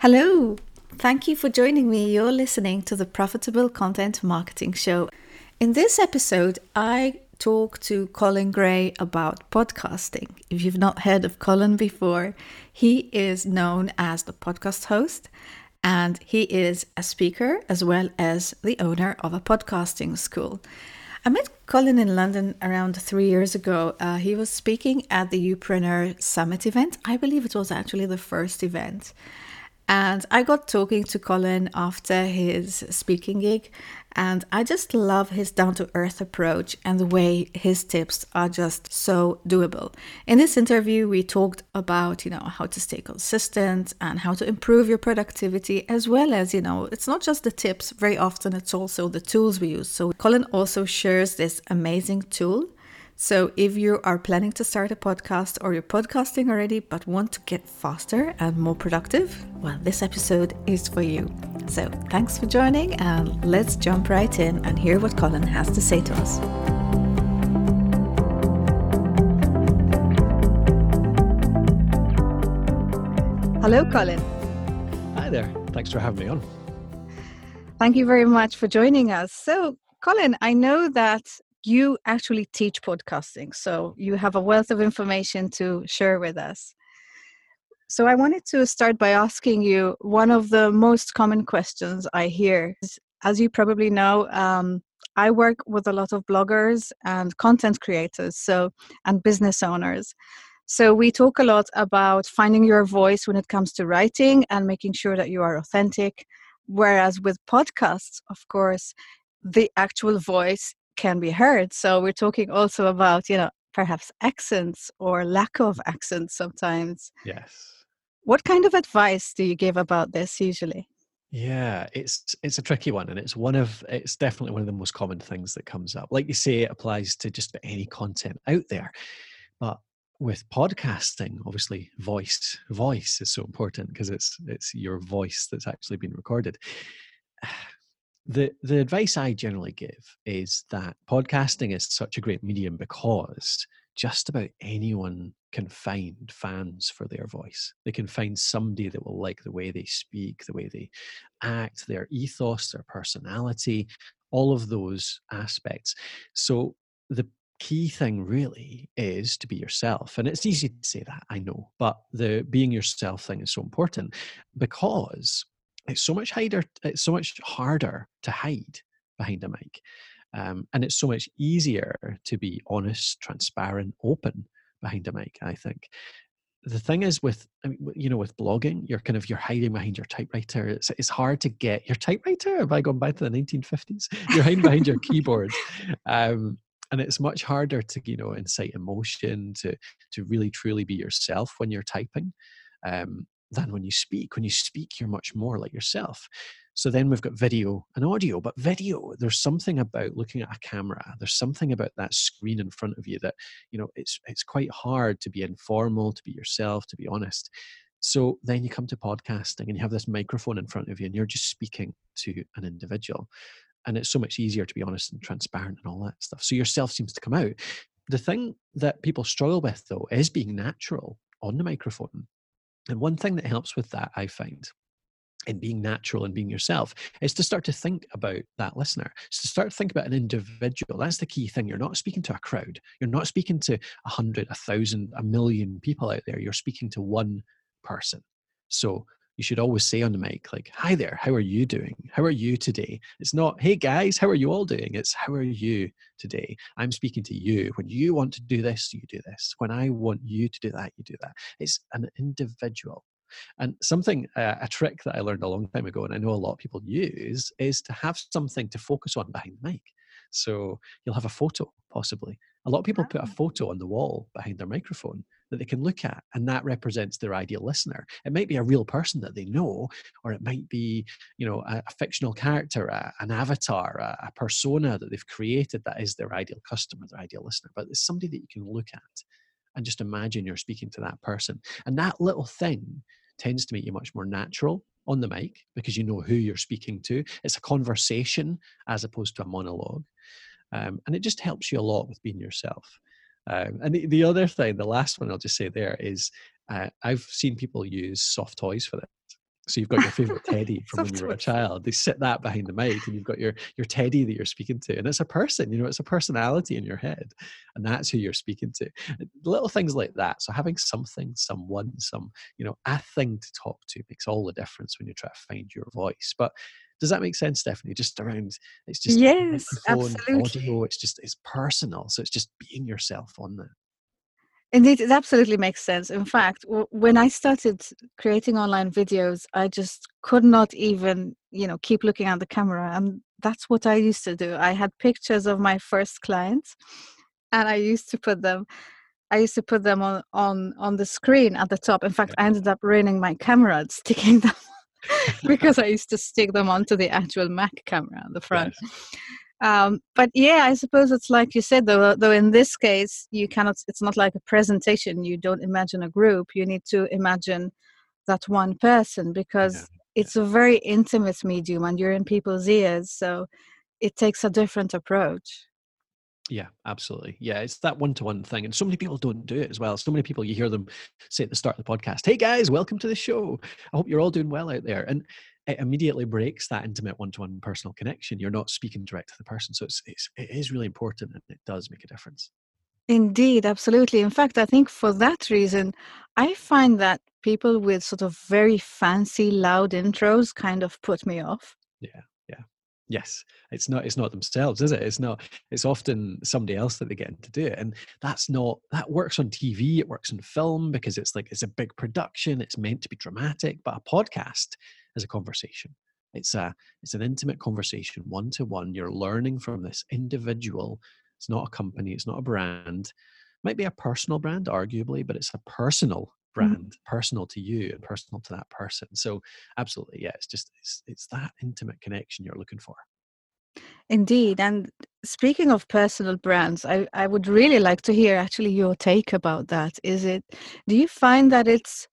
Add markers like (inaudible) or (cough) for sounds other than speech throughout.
Hello. Thank you for joining me. You're listening to the Profitable Content Marketing Show. In this episode, I talk to Colin Gray about podcasting. If you've not heard of Colin before, he is known as the podcast host and he is a speaker as well as the owner of a podcasting school. I met Colin in London around three years ago. Uh, he was speaking at the Youpreneur Summit event. I believe it was actually the first event. And I got talking to Colin after his speaking gig, and I just love his down to earth approach and the way his tips are just so doable. In this interview, we talked about, you know, how to stay consistent and how to improve your productivity, as well as, you know, it's not just the tips, very often it's also the tools we use. So, Colin also shares this amazing tool so, if you are planning to start a podcast or you're podcasting already but want to get faster and more productive, well, this episode is for you. So, thanks for joining, and let's jump right in and hear what Colin has to say to us. Hello, Colin. Hi there. Thanks for having me on. Thank you very much for joining us. So, Colin, I know that you actually teach podcasting. So you have a wealth of information to share with us. So I wanted to start by asking you one of the most common questions I hear. As you probably know, um, I work with a lot of bloggers and content creators, so and business owners. So we talk a lot about finding your voice when it comes to writing and making sure that you are authentic. Whereas with podcasts, of course, the actual voice can be heard. So we're talking also about, you know, perhaps accents or lack of mm-hmm. accents sometimes. Yes. What kind of advice do you give about this usually? Yeah, it's it's a tricky one, and it's one of it's definitely one of the most common things that comes up. Like you say, it applies to just about any content out there, but with podcasting, obviously, voice voice is so important because it's it's your voice that's actually been recorded the the advice I generally give is that podcasting is such a great medium because just about anyone can find fans for their voice. They can find somebody that will like the way they speak, the way they act, their ethos, their personality, all of those aspects. So the key thing really is to be yourself and it's easy to say that i know but the being yourself thing is so important because it's so much harder it's so much harder to hide behind a mic um, and it's so much easier to be honest transparent open behind a mic i think. The thing is with you know with blogging you're kind of you're hiding behind your typewriter it's, it's hard to get your typewriter? Have i gone back to the 1950s (laughs) you're hiding behind your keyboard um, and it's much harder to you know incite emotion to to really truly be yourself when you're typing um, than when you speak. When you speak, you're much more like yourself. So then we've got video and audio, but video, there's something about looking at a camera. There's something about that screen in front of you that, you know, it's it's quite hard to be informal, to be yourself, to be honest. So then you come to podcasting and you have this microphone in front of you and you're just speaking to an individual. And it's so much easier to be honest and transparent and all that stuff. So yourself seems to come out. The thing that people struggle with though is being natural on the microphone and one thing that helps with that, I find, in being natural and being yourself is to start to think about that listener. To start to think about an individual. That's the key thing. You're not speaking to a crowd. You're not speaking to a hundred, a thousand, a million people out there. You're speaking to one person. So you should always say on the mic, like, hi there, how are you doing? How are you today? It's not, hey guys, how are you all doing? It's, how are you today? I'm speaking to you. When you want to do this, you do this. When I want you to do that, you do that. It's an individual. And something, uh, a trick that I learned a long time ago, and I know a lot of people use, is to have something to focus on behind the mic. So you'll have a photo, possibly. A lot of people put a ah. photo on the wall behind their microphone that they can look at, and that represents their ideal listener. It might be a real person that they know, or it might be, you know, a, a fictional character, a, an avatar, a, a persona that they've created that is their ideal customer, their ideal listener. But it's somebody that you can look at and just imagine you're speaking to that person. And that little thing tends to make you much more natural on the mic because you know who you're speaking to. It's a conversation as opposed to a monologue. Um, and it just helps you a lot with being yourself. Um, and the, the other thing, the last one I'll just say there is uh, I've seen people use soft toys for. So you've got your favorite teddy (laughs) from when you were a child. They sit that behind the mic, and you've got your your teddy that you're speaking to, and it's a person. You know, it's a personality in your head, and that's who you're speaking to. Little things like that. So having something, someone, some you know, a thing to talk to makes all the difference when you try to find your voice. But does that make sense, Stephanie? Just around, it's just yes, absolutely. Audio, it's just it's personal, so it's just being yourself on there. Indeed, it absolutely makes sense. In fact, w- when I started creating online videos, I just could not even, you know, keep looking at the camera. And that's what I used to do. I had pictures of my first clients and I used to put them I used to put them on on on the screen at the top. In fact, I ended up ruining my camera (laughs) sticking them (laughs) because I used to stick them onto the actual Mac camera at the front. Yes. Um, but yeah, I suppose it's like you said, though. Though in this case, you cannot. It's not like a presentation. You don't imagine a group. You need to imagine that one person because yeah. it's a very intimate medium, and you're in people's ears. So it takes a different approach. Yeah, absolutely. Yeah, it's that one to one thing. And so many people don't do it as well. So many people, you hear them say at the start of the podcast, Hey guys, welcome to the show. I hope you're all doing well out there. And it immediately breaks that intimate one-to-one personal connection. You're not speaking direct to the person, so it's, it's it is really important, and it does make a difference. Indeed, absolutely. In fact, I think for that reason, I find that people with sort of very fancy, loud intros kind of put me off. Yeah, yeah, yes. It's not. It's not themselves, is it? It's not. It's often somebody else that they get to do it, and that's not. That works on TV. It works in film because it's like it's a big production. It's meant to be dramatic, but a podcast as a conversation. It's a it's an intimate conversation, one to one. You're learning from this individual. It's not a company. It's not a brand. It might be a personal brand, arguably, but it's a personal mm-hmm. brand, mm-hmm. personal to you and personal to that person. So, absolutely, yeah. It's just it's it's that intimate connection you're looking for. Indeed. And speaking of personal brands, I, I would really like to hear actually your take about that. Is it, do you find that it's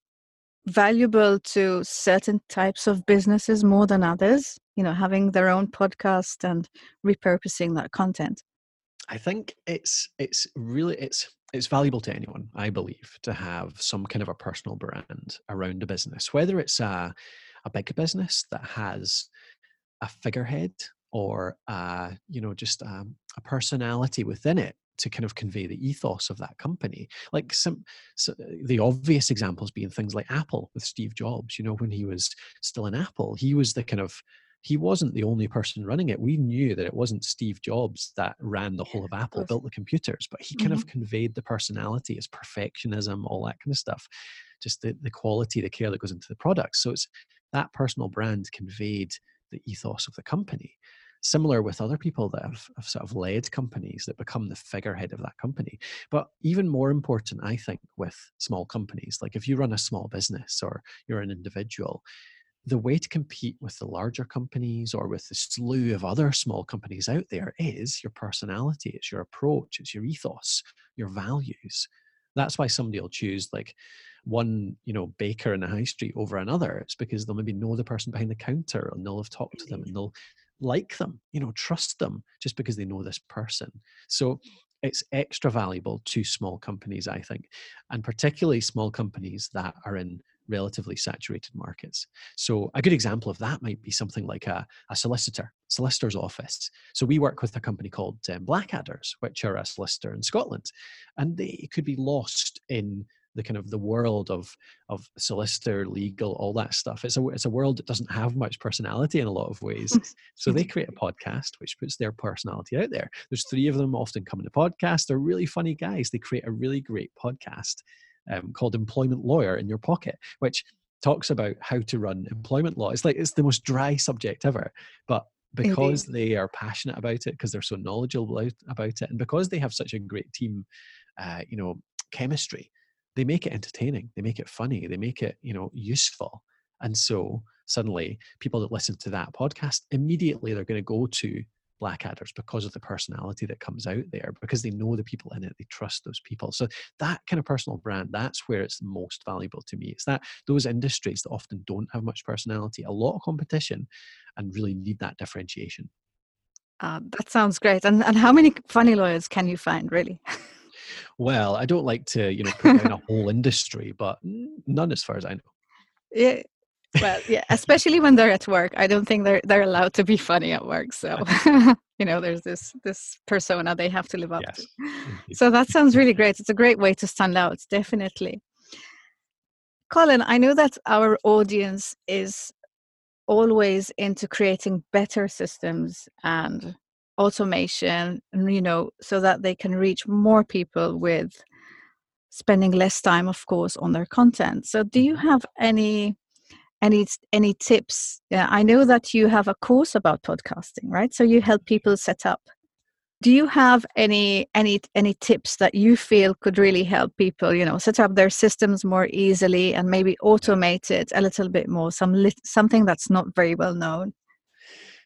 valuable to certain types of businesses more than others you know having their own podcast and repurposing that content? I think it's it's really it's it's valuable to anyone i believe to have some kind of a personal brand around a business whether it's a, a big business that has a figurehead or uh, you know just um, a personality within it to kind of convey the ethos of that company. Like some, so the obvious examples being things like Apple with Steve Jobs. You know, when he was still in Apple, he was the kind of he wasn't the only person running it. We knew that it wasn't Steve Jobs that ran the whole of Apple, built the computers, but he kind mm-hmm. of conveyed the personality, his perfectionism, all that kind of stuff, just the, the quality, the care that goes into the product. So it's that personal brand conveyed the ethos of the company similar with other people that have, have, sort of led companies that become the figurehead of that company. But even more important, I think, with small companies, like if you run a small business or you're an individual, the way to compete with the larger companies or with the slew of other small companies out there is your personality, it's your approach, it's your ethos, your values. That's why somebody will choose like one, you know, baker in the high street over another. It's because they'll maybe know the person behind the counter and they'll have talked to them and they'll like them, you know, trust them just because they know this person. So it's extra valuable to small companies, I think, and particularly small companies that are in relatively saturated markets. So a good example of that might be something like a, a solicitor, solicitor's office. So we work with a company called um, Blackadder's, which are a solicitor in Scotland, and they could be lost in the kind of the world of of solicitor, legal, all that stuff. It's a it's a world that doesn't have much personality in a lot of ways. (laughs) so they create a (laughs) podcast which puts their personality out there. There's three of them often come in the podcast. They're really funny guys. They create a really great podcast um, called Employment Lawyer in Your Pocket, which talks about how to run employment law. It's like it's the most dry subject ever, but because Indeed. they are passionate about it, because they're so knowledgeable about it, and because they have such a great team, uh, you know, chemistry, they make it entertaining they make it funny they make it you know useful. And so suddenly people that listen to that podcast immediately they're going to go to blackadder's because of the personality that comes out there because they know the people in it they trust those people. So that kind of personal brand that's where it's most valuable to me. It's that those industries that often don't have much personality a lot of competition and really need that differentiation. Uh, that sounds great. And, and how many funny lawyers can you find really (laughs) well, I don't like to, you know, put down a (laughs) whole industry, but none as far as I know. Yeah, well, yeah, especially when they're at work. I don't think they're they're allowed to be funny at work. So, (laughs) (laughs) you know, there's this this persona they have to live up yes. to. So that sounds really great. It's a great way to stand out, definitely. Colin, I know that our audience is always into creating better systems and automation, you know, so that they can reach more people with spending less time, of course, on their content. So, do you mm-hmm. have any any any tips? Yeah, I know that you have a course about podcasting, right? So you help people set up do you have any any any tips that you feel could really help people you know set up their systems more easily and maybe automate it a little bit more some something that's not very well known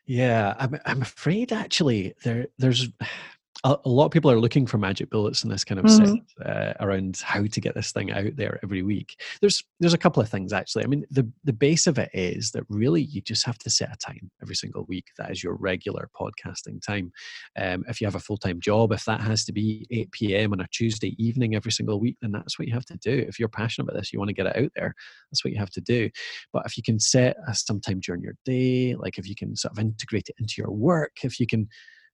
yeah i'm i'm afraid actually there there's (sighs) (sighs) a, a, lot of people are looking for magic bullets in this kind of mm-hmm. sense uh, around how to get this thing out there every week. There's there's a couple of things actually. I mean, the the base of it is that really you just have to set a time every single week. That is your regular podcasting time. Um, if you have a full time job, if that has to be 8 p.m. on a Tuesday evening every single week, then that's what you have to do. If you're passionate about this, you want to get it out there. That's what you have to do. But if you can set a, some time during your day, like if you can sort of integrate it into your work, if you can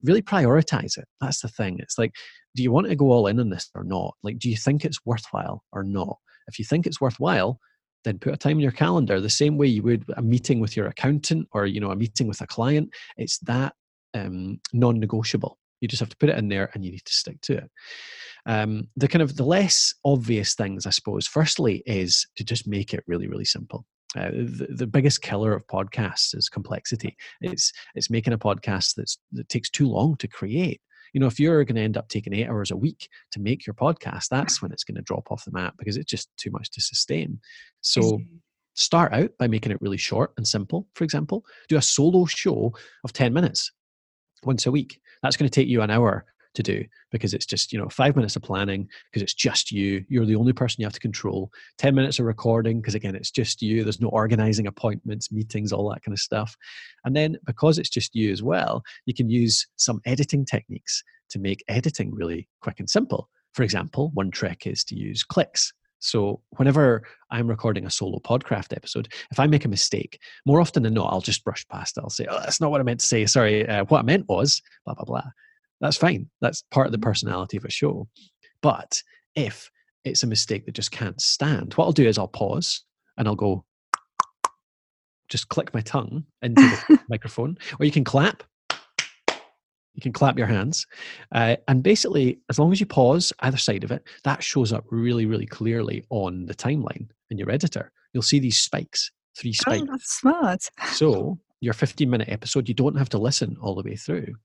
really prioritize it. That's the thing. It's like, do you want to go all in on this or not? Like, do you think it's worthwhile or not? If you think it's worthwhile, then put a time in your calendar the same way you would a meeting with your accountant or you know a meeting with a client. It's that um, non-negotiable. You just have to put it in there and you need to stick to it. Um, the kind of the less obvious things, I suppose, firstly, is to just make it really, really simple. Uh, the, the, biggest killer of podcasts is complexity. It's it's making a podcast that's that takes too long to create. You know, if you're going to end up taking eight hours a week to make your podcast, that's when it's going to drop off the map because it's just too much to sustain. So start out by making it really short and simple. For example, do a solo show of ten minutes once a week. That's going to take you an hour to do because it's just you know five minutes of planning because it's just you you're the only person you have to control 10 minutes of recording because again it's just you there's no organizing appointments meetings all that kind of stuff and then because it's just you as well you can use some editing techniques to make editing really quick and simple for example one trick is to use clicks so whenever I'm recording a solo podcraft episode, if I make a mistake, more often than not, I'll just brush past it. I'll say, "Oh, that's not what I meant to say. Sorry. Uh, what I meant was blah blah blah." That's fine. That's part of the mm-hmm. personality of a show. But if it's a mistake that just can't stand, what I'll do is I'll pause and I'll go, just click my tongue into the (laughs) microphone, or you can clap. You can clap your hands. Uh, and basically, as long as you pause either side of it, that shows up really, really clearly on the timeline in your editor. You'll see these spikes, three spikes. Oh, that's smart. so your 15 minute episode, you don't have to listen all the way through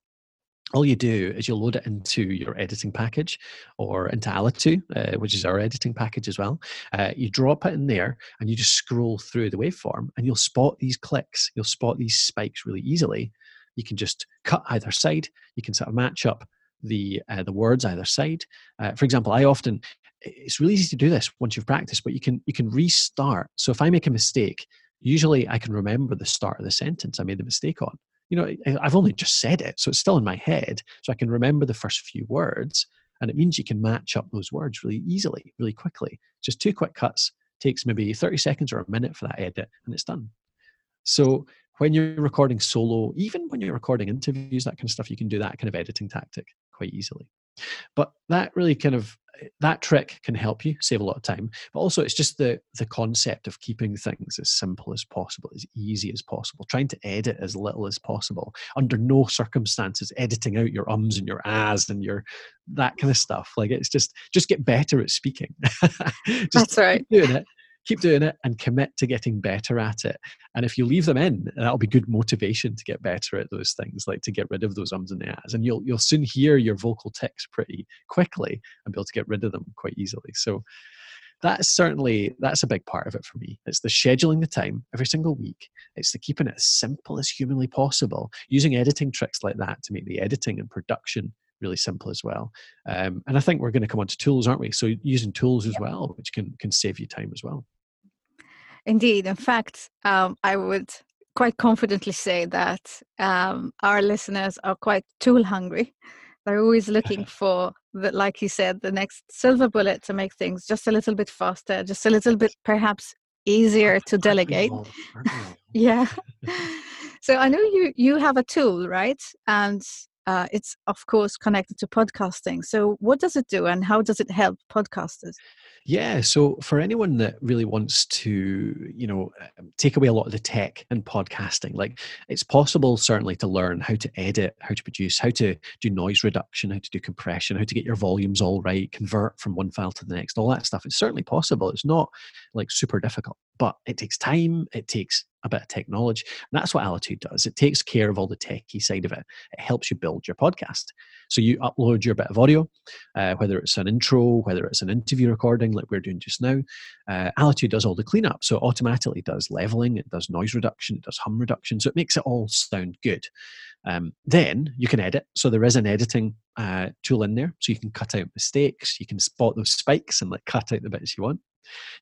all you do is you load it into your editing package or into Alitu, uh, which is our editing package as well. Uh, you drop it in there and you just scroll through the waveform and you'll spot these clicks, you'll spot these spikes really easily. You can just cut either side, you can sort of match up the uh, the words either side. Uh, for example, I often it's really easy to do this once you've practiced, but you can you can restart. So if I make a mistake, usually I can remember the start of the sentence I made the mistake on you know, I've only just said it, so it's still in my head. So I can remember the first few words, and it means you can match up those words really easily, really quickly. Just two quick cuts takes maybe 30 seconds or a minute for that edit, and it's done. So when you're recording solo, even when you're recording interviews, that kind of stuff, you can do that kind of editing tactic quite easily. But that really kind of that trick can help you save a lot of time but also it's just the the concept of keeping things as simple as possible as easy as possible trying to edit as little as possible under no circumstances editing out your ums and your ahs and your that kind of stuff. Like it's just just get better at speaking. (laughs) That's right. doing it keep doing it and commit to getting better at it. And if you leave them in, that'll be good motivation to get better at those things, like to get rid of those ums and the ahs. And you'll you'll soon hear your vocal tics pretty quickly and be able to get rid of them quite easily. So that's certainly that's a big part of it for me it's the scheduling the time every single week it's the keeping it as simple as humanly possible using editing tricks like that to make the editing and production really simple as well. Um, and I think we're going to come on to tools, aren't we? So using tools as well, which can can save you time as well. Indeed. In fact, um, I would quite confidently say that um, our listeners are quite tool hungry. They're always looking (laughs) for the, like you said, the next silver bullet to make things just a little bit faster, just a little bit perhaps easier to delegate. (laughs) yeah. (laughs) so I know you you have a tool, right? And uh, it's of course connected to podcasting. So what does it do, and how does it help podcasters? Yeah, so for anyone that really wants to, you know, um, take away a lot of the tech in podcasting, like it's possible certainly to learn how to edit, how to produce, how to do noise reduction, how to do compression, how to get your volumes all right, convert from one file to the next, all that stuff. It's certainly possible. It's not like super difficult, but it takes time, it takes a bit of technology. And that's what Alitu does. It takes care of all the techie side of it. It helps you build your podcast. So you upload your bit of audio, uh, whether it's an intro, whether it's an interview recording like we're doing just now. Uh, Alitu does all the cleanup. So it automatically does leveling, it does noise reduction, it does hum reduction. So it makes it all sound good. Um, then you can edit. So there is an editing uh, tool in there. So you can cut out mistakes, you can spot those spikes and like cut out the bits you want.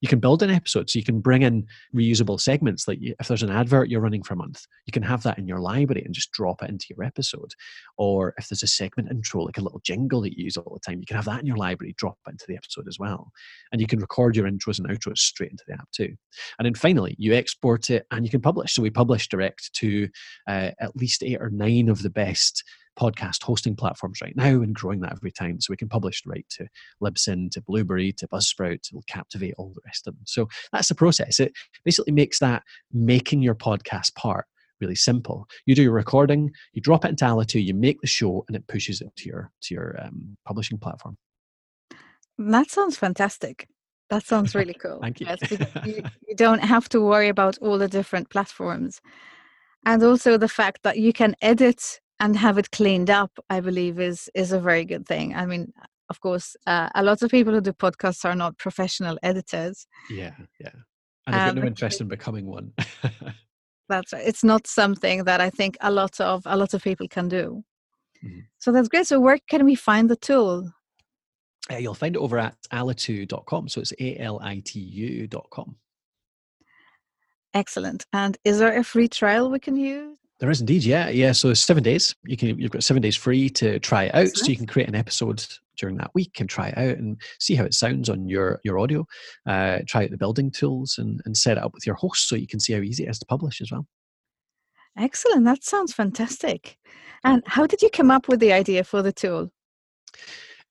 You can build an episode so you can bring in reusable segments. Like if there's an advert you're running for a month, you can have that in your library and just drop it into your episode. Or if there's a segment intro, like a little jingle that you use all the time, you can have that in your library, drop it into the episode as well. And you can record your intros and outros straight into the app too. And then finally, you export it and you can publish. So we publish direct to uh, at least eight or nine of the best podcast hosting platforms right now and growing that every time. So we can publish right to Libsyn, to Blubrry, to Buzzsprout, to Captivate, all the rest of them. So that's the process. It basically makes that making your podcast part really simple. You do your recording, you drop it into Alitu, you make the show, and it pushes it to your to your um, publishing platform. That sounds fantastic. That sounds really (laughs) cool. Thank you. Yes, you. (laughs) You don't have to worry about all the different platforms. And also the fact that you can edit and have it cleaned up i believe is is a very good thing. I mean of course uh, a lot of people who do podcasts are not professional editors. Yeah yeah. And i've got no interest in becoming one. (laughs) That's right. it's not something that i think a lot of a lot of people can do. Mm-hmm. so that's great. So where can we find the tool? Uh, you'll find it over at alitu.com so it's a-l-i-t-u.com excellent. And is there a free trial we can use there is indeed, yeah, yeah. So seven days. You can you've got seven days free to try it out. That's so you can create an episode during that week and try it out and see how it sounds on your your audio. Uh, try out the building tools and and set it up with your host so you can see how easy it is to publish as well. Excellent. That sounds fantastic. And how did you come up with the idea for the tool?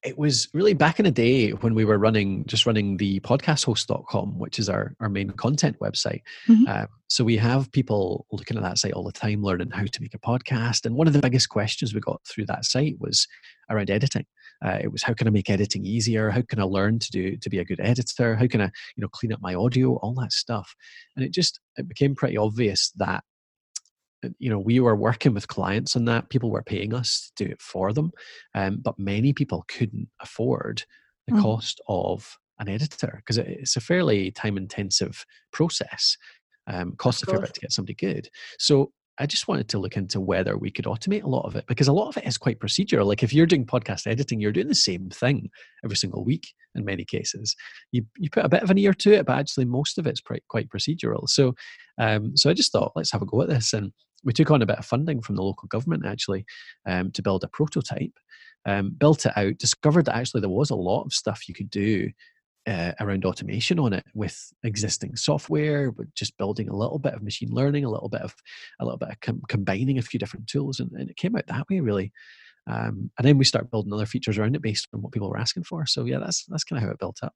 It was really back in the day when we were running just running the podcasthost.com which is our, our main content website. Mm-hmm. uh, so we have people looking at that site all the time learning how to make a podcast. And one of the biggest questions we got through that site was around editing. Uh, it was how can i make editing easier? How can i learn to do to be a good editor? How can i you know clean up my audio? All that stuff. And it just it became pretty obvious that you know we were working with clients on that people were paying us to do it for them um, but many people couldn't afford the mm. cost of an editor because it's a fairly time intensive process um, costs a fair bit to get somebody good so I just wanted to look into whether we could automate a lot of it because a lot of it is quite procedural. Like if you're doing podcast editing, you're doing the same thing every single week in many cases. You you put a bit of an ear to it, but actually most of it's quite quite procedural. So um, so I just thought let's have a go at this, and we took on a bit of funding from the local government actually um, to build a prototype. Um, built it out, discovered that actually there was a lot of stuff you could do uh, around automation on it with existing software, but just building a little bit of machine learning, a little bit of a little bit of com- combining a few different tools, and, and, it came out that way really. Um, and then we start building other features around it based on what people were asking for. So yeah, that's that's kind of how it built up.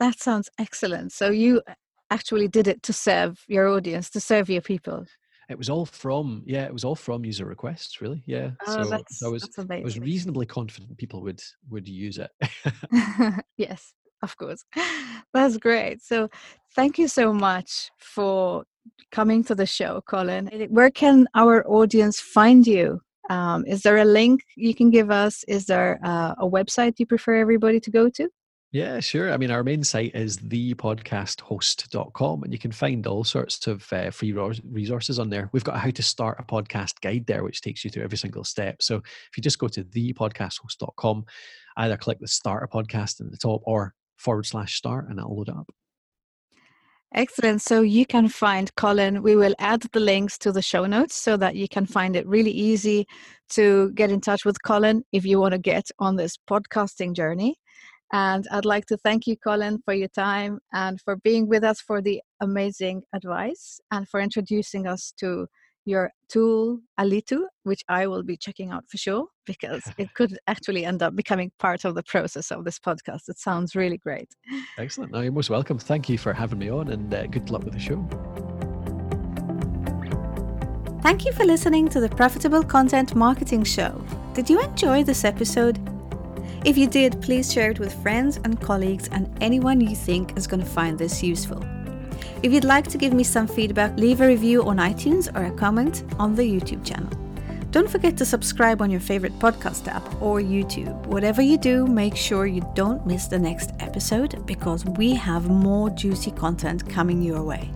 That sounds excellent. So you actually did it to serve your audience, to serve your people. It was all from yeah, it was all from user requests, really. Yeah, oh, so, so I was I was reasonably confident people would would use it. (laughs) (laughs) yes, of course, (laughs) that's great. So thank you so much for coming to the show, Colin. Where can our audience find you? Um, is there a link you can give us? Is there uh, a website you prefer everybody to go to? Yeah, sure. I mean, our main site is thepodcasthost.com, and you can find all sorts of uh, free resources on there. We've got a how to start a podcast guide there, which takes you through every single step. So if you just go to thepodcasthost.com, either click the start a podcast in the top or forward slash start, and it'll load up. Excellent. So you can find Colin. We will add the links to the show notes so that you can find it really easy to get in touch with Colin if you want to get on this podcasting journey. And I'd like to thank you, Colin, for your time and for being with us for the amazing advice and for introducing us to your tool Alitu, which I will be checking out for sure because it (laughs) could actually end up becoming part of the process of this podcast. It sounds really great. Excellent. No, you're most welcome. Thank you for having me on and uh, good luck with the show. Thank you for listening to the Profitable Content Marketing Show. Did you enjoy this episode? If you did, please share it with friends and colleagues and anyone you think is going to find this useful. If you'd like to give me some feedback, leave a review on iTunes or a comment on the YouTube channel. Don't forget to subscribe on your favorite podcast app or YouTube. Whatever you do, make sure you don't miss the next episode because we have more juicy content coming your way.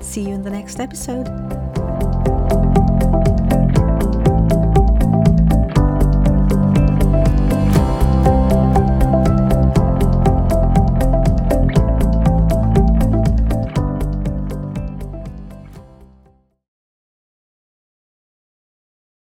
See you in the next episode.